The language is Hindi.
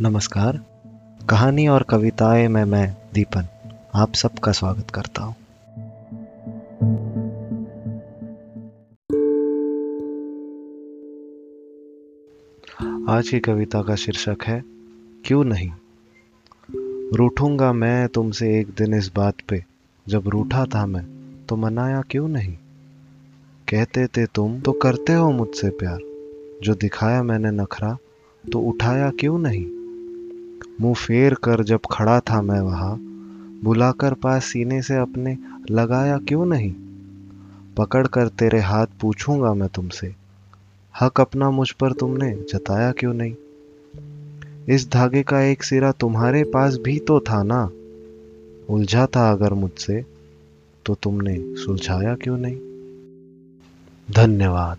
नमस्कार। कहानी और कविताएँ में मैं दीपन, आप सबका स्वागत करता हूँ। आज की कविता का शीर्षक है, क्यों नहीं? रूठूँगा मैं तुमसे एक दिन इस बात पे, जब रूठा था मैं तो मनाया क्यों नहीं? कहते थे तुम तो करते हो मुझसे प्यार, जो दिखाया मैंने नखरा तो उठाया क्यों नहीं? मुँह फेर कर जब खड़ा था मैं वहाँ, बुलाकर पास सीने से अपने लगाया क्यों नहीं? पकड़ कर तेरे हाथ पूछूँगा मैं तुमसे। हक अपना मुझ पर तुमने जताया क्यों नहीं? इस धागे का एक सिरा तुम्हारे पास भी तो था ना? उलझा था अगर मुझसे तो तुमने सुलझाया क्यों नहीं? धन्यवाद।